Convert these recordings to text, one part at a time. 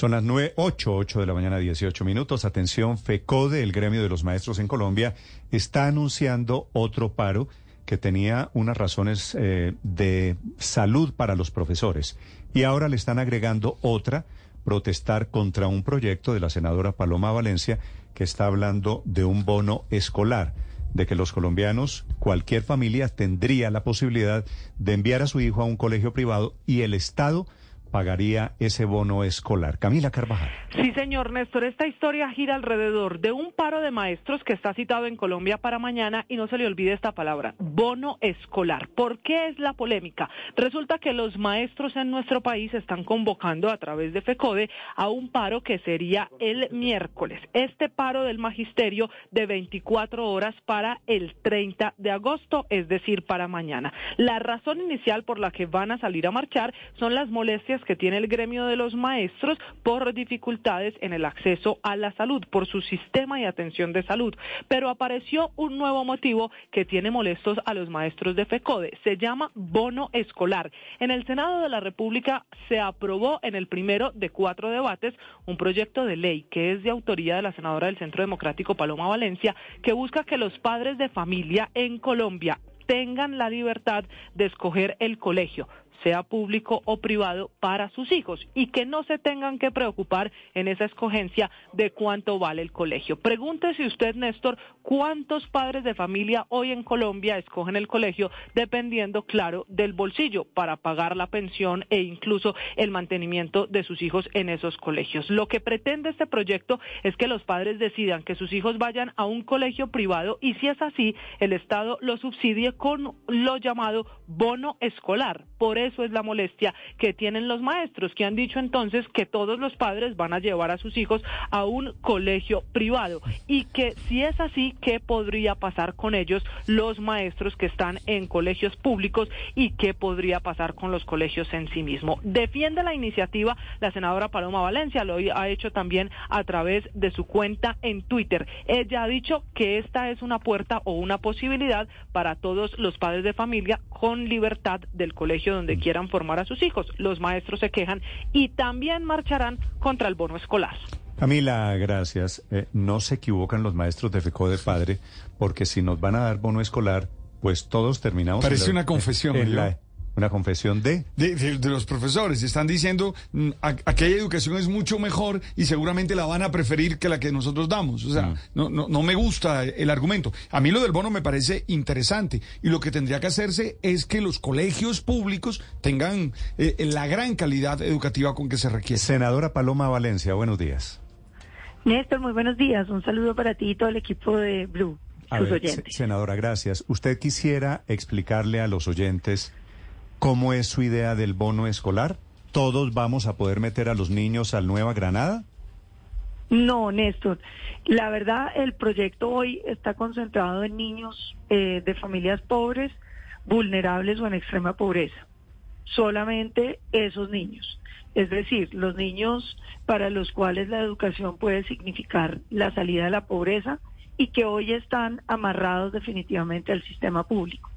Son las 9, 8, 8 de la mañana, 18 minutos. Atención, FECODE, el gremio de los maestros en Colombia, está anunciando otro paro que tenía unas razones eh, de salud para los profesores. Y ahora le están agregando otra, protestar contra un proyecto de la senadora Paloma Valencia que está hablando de un bono escolar de que los colombianos, cualquier familia, tendría la posibilidad de enviar a su hijo a un colegio privado y el Estado pagaría ese bono escolar. Camila Carvajal. Sí, señor Néstor, esta historia gira alrededor de un paro de maestros que está citado en Colombia para mañana y no se le olvide esta palabra, bono escolar. ¿Por qué es la polémica? Resulta que los maestros en nuestro país están convocando a través de FECODE a un paro que sería el miércoles. Este paro del magisterio de 24 horas para el 30 de agosto, es decir, para mañana. La razón inicial por la que van a salir a marchar son las molestias que tiene el gremio de los maestros por dificultades en el acceso a la salud, por su sistema y atención de salud. Pero apareció un nuevo motivo que tiene molestos a los maestros de FECODE. Se llama bono escolar. En el Senado de la República se aprobó en el primero de cuatro debates un proyecto de ley que es de autoría de la senadora del Centro Democrático Paloma Valencia, que busca que los padres de familia en Colombia tengan la libertad de escoger el colegio sea público o privado, para sus hijos y que no se tengan que preocupar en esa escogencia de cuánto vale el colegio. Pregúntese usted, Néstor, cuántos padres de familia hoy en Colombia escogen el colegio dependiendo, claro, del bolsillo para pagar la pensión e incluso el mantenimiento de sus hijos en esos colegios. Lo que pretende este proyecto es que los padres decidan que sus hijos vayan a un colegio privado y si es así, el Estado lo subsidie con lo llamado bono escolar. Por eso es la molestia que tienen los maestros, que han dicho entonces que todos los padres van a llevar a sus hijos a un colegio privado y que si es así, ¿qué podría pasar con ellos los maestros que están en colegios públicos y qué podría pasar con los colegios en sí mismo? Defiende la iniciativa la senadora Paloma Valencia, lo ha hecho también a través de su cuenta en Twitter. Ella ha dicho que esta es una puerta o una posibilidad para todos los padres de familia con libertad del colegio donde quieran formar a sus hijos. Los maestros se quejan y también marcharán contra el bono escolar. Camila, gracias. Eh, no se equivocan los maestros de FECO de padre, porque si nos van a dar bono escolar, pues todos terminamos. Parece una confesión. En la, una confesión de... De, los profesores. Están diciendo, mm, aquella educación es mucho mejor y seguramente la van a preferir que la que nosotros damos. O sea, mm. no, no, no me gusta el argumento. A mí lo del bono me parece interesante y lo que tendría que hacerse es que los colegios públicos tengan eh, la gran calidad educativa con que se requiere. Senadora Paloma Valencia, buenos días. Néstor, muy buenos días. Un saludo para ti y todo el equipo de Blue. sus oyentes. Senadora, gracias. ¿Usted quisiera explicarle a los oyentes ¿Cómo es su idea del bono escolar? ¿Todos vamos a poder meter a los niños al Nueva Granada? No, Néstor. La verdad, el proyecto hoy está concentrado en niños eh, de familias pobres, vulnerables o en extrema pobreza. Solamente esos niños. Es decir, los niños para los cuales la educación puede significar la salida de la pobreza y que hoy están amarrados definitivamente al sistema público.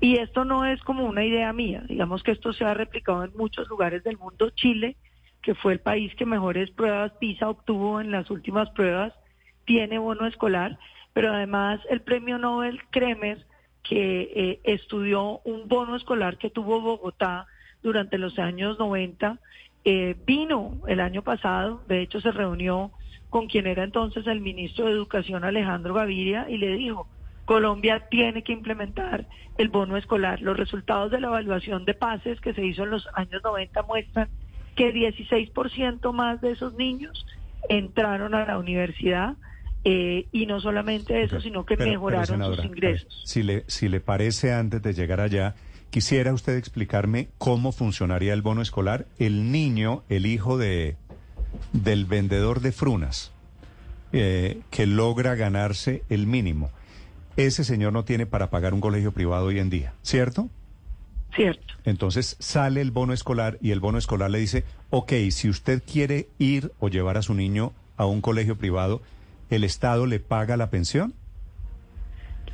Y esto no es como una idea mía, digamos que esto se ha replicado en muchos lugares del mundo. Chile, que fue el país que mejores pruebas PISA obtuvo en las últimas pruebas, tiene bono escolar, pero además el premio Nobel Kremer, que eh, estudió un bono escolar que tuvo Bogotá durante los años 90, eh, vino el año pasado, de hecho se reunió con quien era entonces el ministro de Educación Alejandro Gaviria y le dijo, Colombia tiene que implementar el bono escolar. Los resultados de la evaluación de pases que se hizo en los años 90 muestran que 16% más de esos niños entraron a la universidad eh, y no solamente eso, sino que mejoraron sus ingresos. si, le, si le parece, antes de llegar allá, quisiera usted explicarme cómo funcionaría el bono escolar. El niño, el hijo de del vendedor de frunas eh, que logra ganarse el mínimo. Ese señor no tiene para pagar un colegio privado hoy en día, ¿cierto? Cierto. Entonces sale el bono escolar y el bono escolar le dice, ok, si usted quiere ir o llevar a su niño a un colegio privado, ¿el Estado le paga la pensión?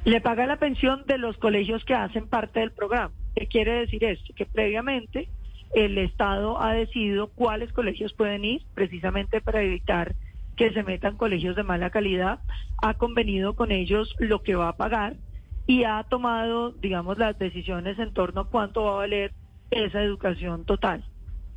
Le paga la pensión de los colegios que hacen parte del programa. ¿Qué quiere decir esto? Que previamente el Estado ha decidido cuáles colegios pueden ir, precisamente para evitar que se metan colegios de mala calidad, ha convenido con ellos lo que va a pagar y ha tomado, digamos, las decisiones en torno a cuánto va a valer esa educación total.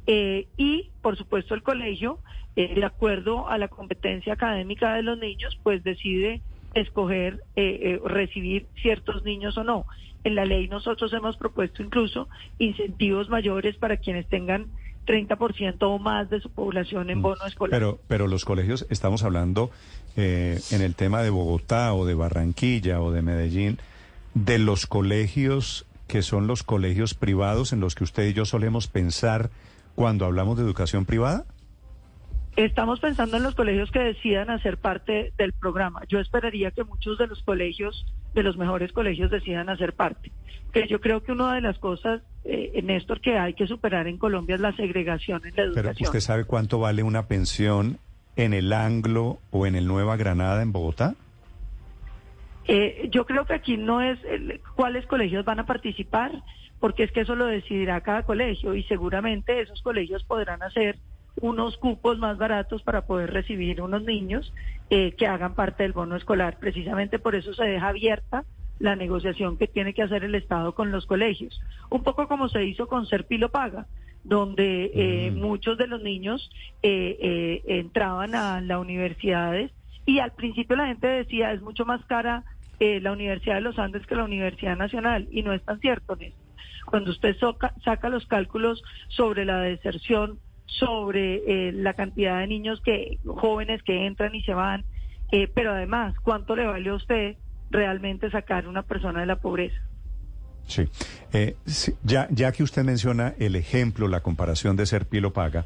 Eh, y, por supuesto, el colegio, eh, de acuerdo a la competencia académica de los niños, pues decide escoger eh, recibir ciertos niños o no. En la ley nosotros hemos propuesto incluso incentivos mayores para quienes tengan 30% o más de su población en mm. bono escolar. Pero, pero los colegios, estamos hablando en el tema de Bogotá o de Barranquilla o de Medellín, de los colegios que son los colegios privados en los que usted y yo solemos pensar cuando hablamos de educación privada? Estamos pensando en los colegios que decidan hacer parte del programa. Yo esperaría que muchos de los colegios, de los mejores colegios, decidan hacer parte. Que yo creo que una de las cosas, eh, Néstor, que hay que superar en Colombia es la segregación en la educación. Pero ¿usted sabe cuánto vale una pensión en el Anglo o en el Nueva Granada en Bogotá? Eh, yo creo que aquí no es cuáles colegios van a participar, porque es que eso lo decidirá cada colegio y seguramente esos colegios podrán hacer unos cupos más baratos para poder recibir unos niños eh, que hagan parte del bono escolar. Precisamente por eso se deja abierta la negociación que tiene que hacer el Estado con los colegios. Un poco como se hizo con Serpilo Paga, donde eh, mm. muchos de los niños eh, entraban a las universidades y al principio la gente decía es mucho más cara la Universidad de los Andes que la Universidad Nacional y no es tan cierto. Cuando usted saca los cálculos sobre la deserción, sobre eh, la cantidad de niños que jóvenes que entran y se van, eh, pero además, ¿cuánto le vale a usted realmente sacar una persona de la pobreza? Sí. Eh, ya, ya que usted menciona el ejemplo, la comparación de ser Pilo Paga,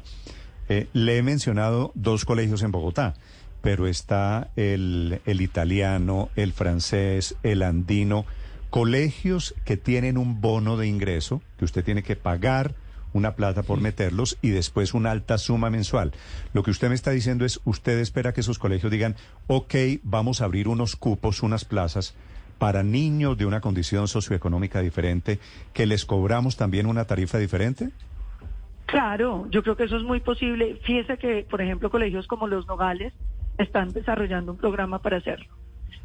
le he mencionado dos colegios en Bogotá, pero está el, el italiano, el francés, el andino, colegios que tienen un bono de ingreso que usted tiene que pagar una plata por meterlos y después una alta suma mensual. Lo que usted me está diciendo es, usted espera que esos colegios digan, ok, vamos a abrir unos cupos, unas plazas para niños de una condición socioeconómica diferente, que les cobramos también una tarifa diferente? Claro, yo creo que eso es muy posible. Fíjese que, por ejemplo, colegios como Los Nogales están desarrollando un programa para hacerlo.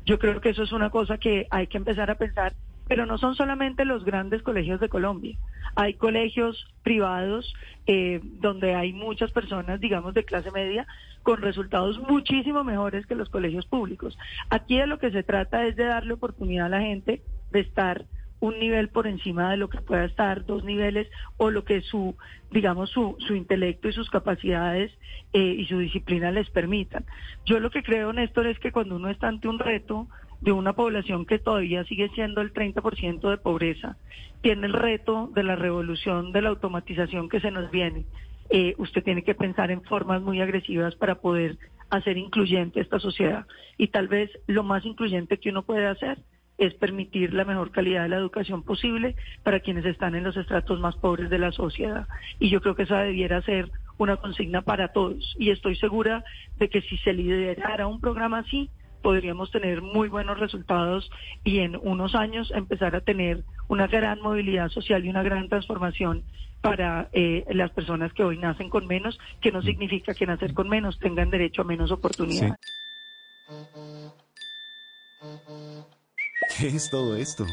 Yo creo que eso es una cosa que hay que empezar a pensar pero no son solamente los grandes colegios de Colombia. Hay colegios privados eh, donde hay muchas personas, digamos, de clase media con resultados muchísimo mejores que los colegios públicos. Aquí de lo que se trata es de darle oportunidad a la gente de estar un nivel por encima de lo que pueda estar, dos niveles, o lo que su, digamos, su, su intelecto y sus capacidades eh, y su disciplina les permitan. Yo lo que creo, Néstor, es que cuando uno está ante un reto, de una población que todavía sigue siendo el 30% de pobreza, tiene el reto de la revolución de la automatización que se nos viene. Eh, usted tiene que pensar en formas muy agresivas para poder hacer incluyente esta sociedad. Y tal vez lo más incluyente que uno puede hacer es permitir la mejor calidad de la educación posible para quienes están en los estratos más pobres de la sociedad. Y yo creo que esa debiera ser una consigna para todos. Y estoy segura de que si se liderara un programa así, podríamos tener muy buenos resultados y en unos años empezar a tener una gran movilidad social y una gran transformación para eh, las personas que hoy nacen con menos, que no significa que nacer con menos tengan derecho a menos oportunidades. ¿Qué es todo esto?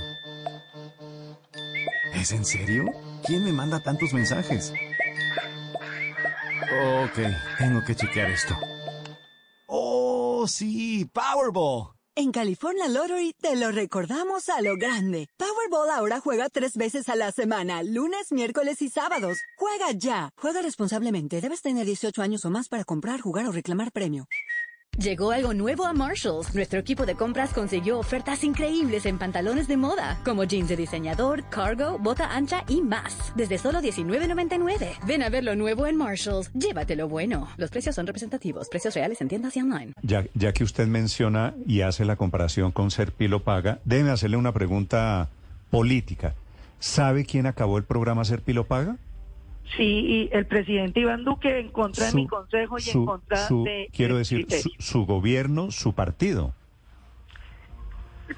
¿Es en serio? ¿Quién me manda tantos mensajes? Ok, tengo que chequear esto. ¡Oh, sí! ¡Powerball! En California Lottery te lo recordamos a lo grande. Powerball ahora juega tres veces a la semana, lunes, miércoles y sábados. Juega ya. Juega responsablemente. Debes tener 18 años o más para comprar, jugar o reclamar premio. Llegó algo nuevo a Marshalls. Nuestro equipo de compras consiguió ofertas increíbles en pantalones de moda, como jeans de diseñador, cargo, bota ancha y más. Desde solo $19.99. Ven a ver lo nuevo en Marshalls. Llévatelo bueno. Los precios son representativos. Precios reales en tiendas y online. Ya, que usted menciona y hace la comparación con Serpilo Paga, déjeme hacerle una pregunta política. ¿Sabe quién acabó el programa Serpilo Paga? Sí, y el presidente Iván Duque en contra de mi consejo y en contra de... Quiero decir, su, gobierno, su partido.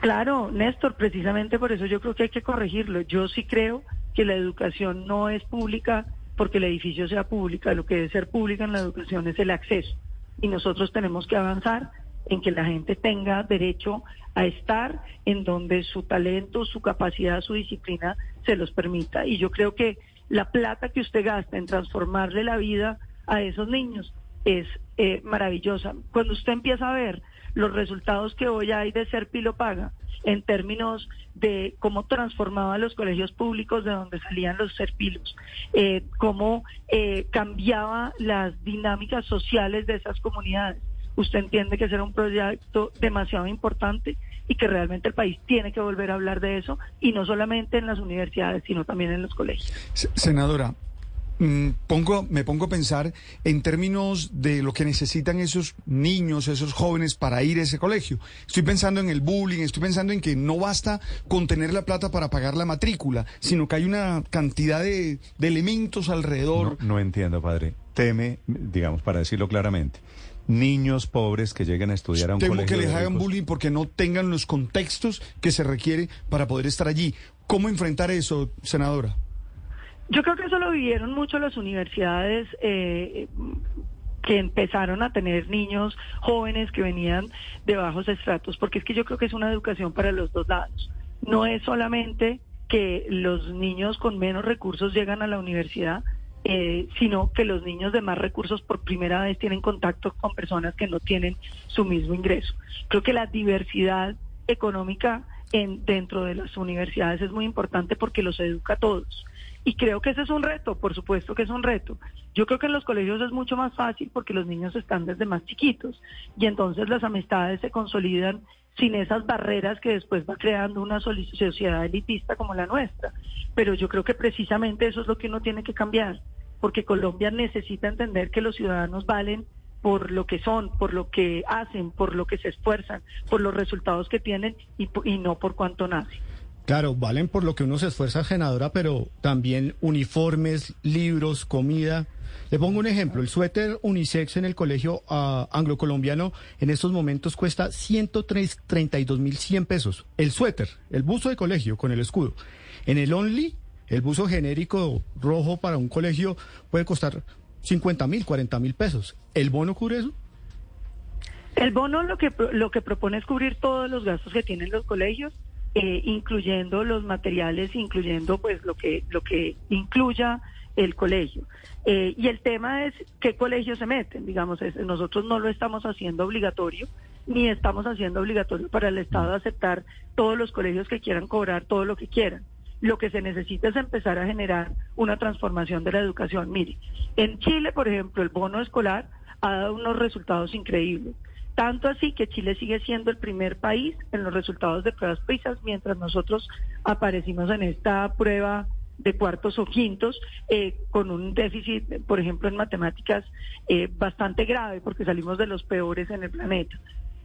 Claro, Néstor, precisamente por eso yo creo que hay que corregirlo. Yo sí creo que la educación no es pública porque el edificio sea pública. Lo que debe ser pública en la educación es el acceso. Y nosotros tenemos que avanzar en que la gente tenga derecho a estar en donde su talento, su capacidad, su disciplina se los permita. Y yo creo que la plata que usted gasta en transformarle la vida a esos niños es eh, maravillosa. Cuando usted empieza a ver los resultados que hoy hay de ser Pilo Paga en términos de cómo transformaba los colegios públicos de donde salían los serpilos, eh, cómo eh, cambiaba las dinámicas sociales de esas comunidades. Usted entiende que será un proyecto demasiado importante y que realmente el país tiene que volver a hablar de eso y no solamente en las universidades, sino también en los colegios. Senadora, Mm, pongo, me pongo a pensar en términos de lo que necesitan esos niños, esos jóvenes para ir a ese colegio. Estoy pensando en el bullying, estoy pensando en que no basta con tener la plata para pagar la matrícula, sino que hay una cantidad de, elementos alrededor. No, entiendo, padre. Teme, digamos, para decirlo claramente niños pobres que lleguen a estudiar a un Temo colegio. que les hagan bullying porque no tengan los contextos que se requiere para poder estar allí. ¿Cómo enfrentar eso, senadora? Yo creo que eso lo vivieron mucho las universidades eh, que empezaron a tener niños jóvenes que venían de bajos estratos, porque es que yo creo que es una educación para los dos lados. No es solamente que los niños con menos recursos llegan a la universidad, eh, sino que los niños de más recursos por primera vez tienen contacto con personas que no tienen su mismo ingreso. Creo que la diversidad económica en, dentro de las universidades es muy importante porque los educa a todos. Y creo que ese es un reto, por supuesto que es un reto. Yo creo que en los colegios es mucho más fácil porque los niños están desde más chiquitos y entonces las amistades se consolidan sin esas barreras que después va creando una sociedad elitista como la nuestra. Pero yo creo que precisamente eso es lo que uno tiene que cambiar, porque Colombia necesita entender que los ciudadanos valen por lo que son, por lo que hacen, por lo que se esfuerzan, por los resultados que tienen y, y no por cuánto nacen. Claro, valen por lo que uno se esfuerza, senadora, pero también uniformes, libros, comida. Le pongo un ejemplo, el suéter unisex en el colegio uh, anglo-colombiano en estos momentos cuesta 132.100 pesos. El suéter, el buzo de colegio con el escudo. En el Only, el buzo genérico rojo para un colegio puede costar 50 mil, 40 mil pesos. ¿El bono cubre eso? El bono lo que, lo que propone es cubrir todos los gastos que tienen los colegios eh, incluyendo los materiales, incluyendo pues lo que lo que incluya el colegio. Eh, y el tema es qué colegios se meten, digamos, nosotros no lo estamos haciendo obligatorio, ni estamos haciendo obligatorio para el Estado aceptar todos los colegios que quieran cobrar todo lo que quieran. Lo que se necesita es empezar a generar una transformación de la educación. Mire, en Chile, por ejemplo, el bono escolar ha dado unos resultados increíbles. Tanto así que Chile sigue siendo el primer país en los resultados de pruebas PISA, mientras nosotros aparecimos en esta prueba de cuartos o quintos, eh, con un déficit, por ejemplo, en matemáticas eh, bastante grave, porque salimos de los peores en el planeta.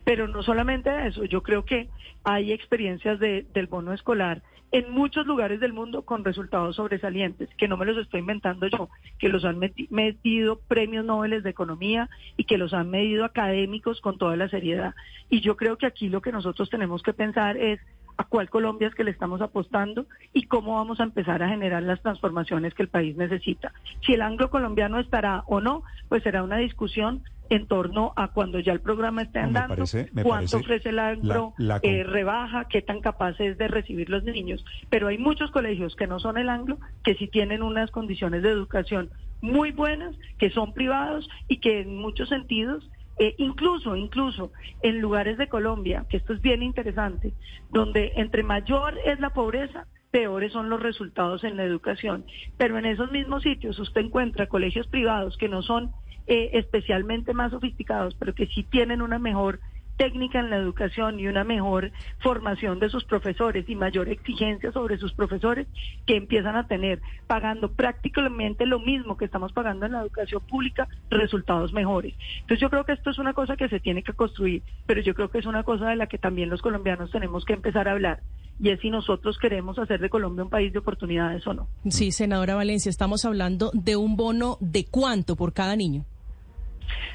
Pero no solamente eso, yo creo que hay experiencias de, del bono escolar en muchos lugares del mundo con resultados sobresalientes, que no me los estoy inventando yo, que los han medido premios Nobel de Economía y que los han medido académicos con toda la seriedad. Y yo creo que aquí lo que nosotros tenemos que pensar es a cuál Colombia es que le estamos apostando y cómo vamos a empezar a generar las transformaciones que el país necesita. Si el anglo colombiano estará o no, pues será una discusión en torno a cuando ya el programa esté andando, cuánto ofrece el anglo, eh, rebaja, qué tan capaz es de recibir los niños. Pero hay muchos colegios que no son el anglo, que sí tienen unas condiciones de educación muy buenas, que son privados y que en muchos sentidos eh, incluso, incluso en lugares de Colombia, que esto es bien interesante, donde entre mayor es la pobreza, peores son los resultados en la educación. Pero en esos mismos sitios usted encuentra colegios privados que no son eh, especialmente más sofisticados, pero que sí tienen una mejor técnica en la educación y una mejor formación de sus profesores y mayor exigencia sobre sus profesores que empiezan a tener, pagando prácticamente lo mismo que estamos pagando en la educación pública, resultados mejores. Entonces yo creo que esto es una cosa que se tiene que construir, pero yo creo que es una cosa de la que también los colombianos tenemos que empezar a hablar y es si nosotros queremos hacer de Colombia un país de oportunidades o no. Sí, senadora Valencia, estamos hablando de un bono de cuánto por cada niño.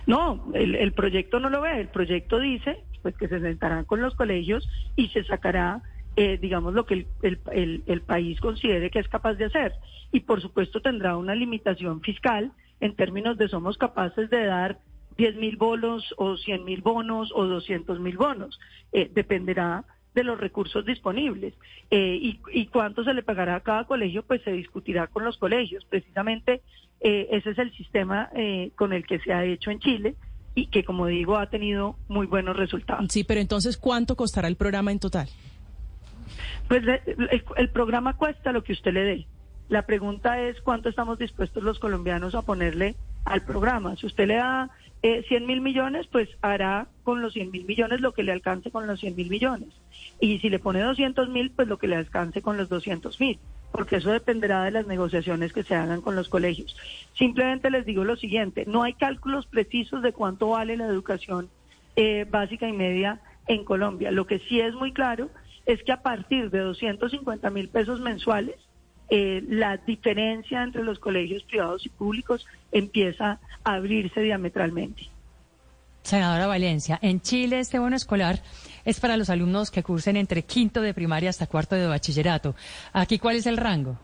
No, el, proyecto no lo ve, el proyecto dice pues que se sentarán con los colegios y se sacará eh, digamos, lo que el, el, el, el país considere que es capaz de hacer. Y por supuesto tendrá una limitación fiscal en términos de somos capaces de dar 10 mil bonos o 100 mil bonos o 200 mil bonos. Eh, dependerá de los recursos disponibles. Eh, y, y, cuánto se le pagará a cada colegio, pues se discutirá con los colegios. Precisamente eh, ese es el sistema eh, con el que se ha hecho en Chile y que, como digo, ha tenido muy buenos resultados. Sí, pero entonces, ¿cuánto costará el programa en total? Pues el, el programa cuesta lo que usted le dé. La pregunta es cuánto estamos dispuestos los colombianos a ponerle al programa. Si usted le da eh, 100 mil millones, pues hará con los 100 mil millones lo que le alcance con los 100 mil millones. Y si le pone 200 mil, pues lo que le alcance con los 200 mil, porque eso dependerá de las negociaciones que se hagan con los colegios. Simplemente les digo lo siguiente, no hay cálculos precisos de cuánto vale la educación eh, básica y media en Colombia. Lo que sí es muy claro es que a partir de 250 mil pesos mensuales, eh, la diferencia entre los colegios privados y públicos empieza a abrirse diametralmente. Senadora Valencia, en Chile este bono escolar es para los alumnos que cursen entre quinto de primaria hasta cuarto de bachillerato. ¿Aquí cuál es el rango?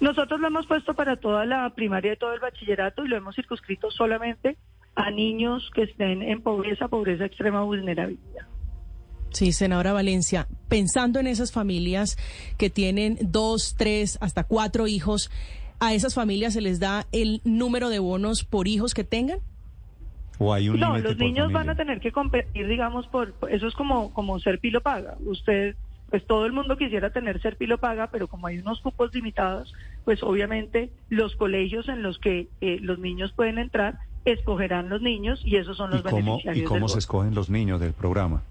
Nosotros lo hemos puesto para toda la primaria y todo el bachillerato y lo hemos circunscrito solamente a niños que estén en pobreza, pobreza extrema vulnerabilidad. Sí, senadora Valencia, pensando en esas familias que tienen dos, tres, hasta cuatro hijos, ¿a esas familias se les da el número de bonos por hijos que tengan? ¿O hay un no, los niños familia? van a tener que competir, digamos, por eso es como como ser pilo paga. Usted, pues todo el mundo quisiera tener ser pilo paga, pero como hay unos cupos limitados, pues obviamente los colegios en los que eh, los niños pueden entrar escogerán los niños y esos son los ¿Y cómo, beneficiarios. ¿y cómo del se bono. escogen los niños del programa?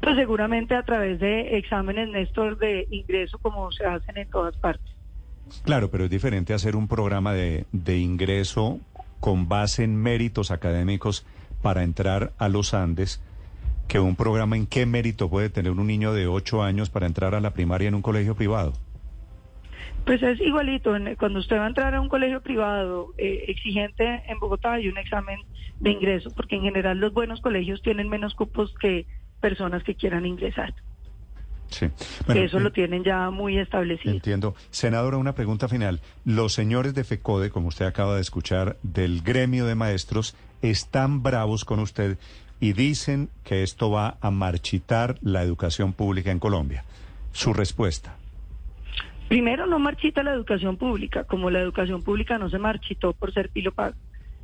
Pues seguramente a través de exámenes, Néstor, de ingreso como se hacen en todas partes. Claro, pero es diferente hacer un programa de, de ingreso con base en méritos académicos para entrar a los Andes que un programa en qué mérito puede tener un niño de 8 años para entrar a la primaria en un colegio privado. Pues es igualito, cuando usted va a entrar a un colegio privado eh, exigente en Bogotá hay un examen de ingreso, porque en general los buenos colegios tienen menos cupos que personas que quieran ingresar. Sí. que eso eh, lo tienen ya muy establecido. Entiendo. Senadora, una pregunta final. Los señores de FECODE, como usted acaba de escuchar, del gremio de maestros, están bravos con usted y dicen que esto va a marchitar la educación pública en Colombia. Su respuesta. Primero, no marchita la educación pública, como la educación pública no se marchitó por ser pilo pago.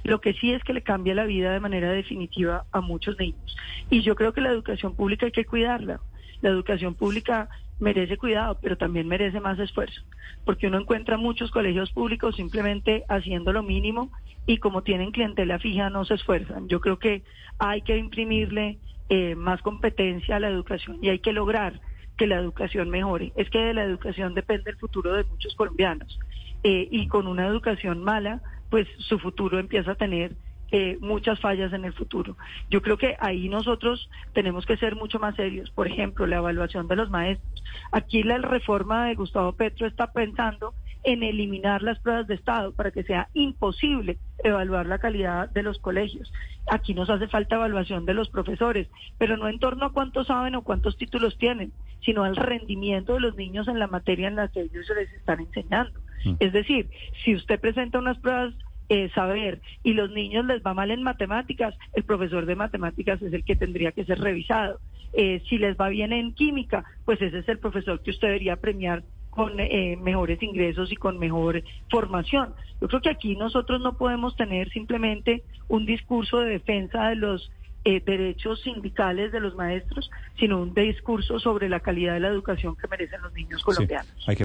Lo que sí es que le cambia la vida de manera definitiva a muchos niños. Y yo creo que la educación pública hay que cuidarla. La educación pública merece cuidado, pero también merece más esfuerzo, porque uno encuentra muchos colegios públicos simplemente haciendo lo mínimo y como tienen clientela fija no se esfuerzan. Yo creo que hay que imprimirle eh, más competencia a la educación y hay que lograr que la educación mejore. Es que de la educación depende el futuro de muchos colombianos. Eh, y con una educación mala, pues su futuro empieza a tener eh, muchas fallas en el futuro. Yo creo que ahí nosotros tenemos que ser mucho más serios. Por ejemplo, la evaluación de los maestros. Aquí la reforma de Gustavo Petro está pensando en eliminar las pruebas de Estado para que sea imposible evaluar la calidad de los colegios. Aquí nos hace falta evaluación de los profesores, pero no en torno a cuántos saben o cuántos títulos tienen, sino al rendimiento de los niños en la materia en la que ellos se les están enseñando. Mm. Es decir, si usted presenta unas pruebas eh, saber y los niños les va mal en matemáticas, el profesor de matemáticas es el que tendría que ser revisado. Eh, si les va bien en química, pues ese es el profesor que usted debería premiar con eh, mejores ingresos y con mejor formación. Yo creo que aquí nosotros no podemos tener simplemente un discurso de defensa de los eh, derechos sindicales de los maestros, sino un discurso sobre la calidad de la educación que merecen los niños colombianos. Hay que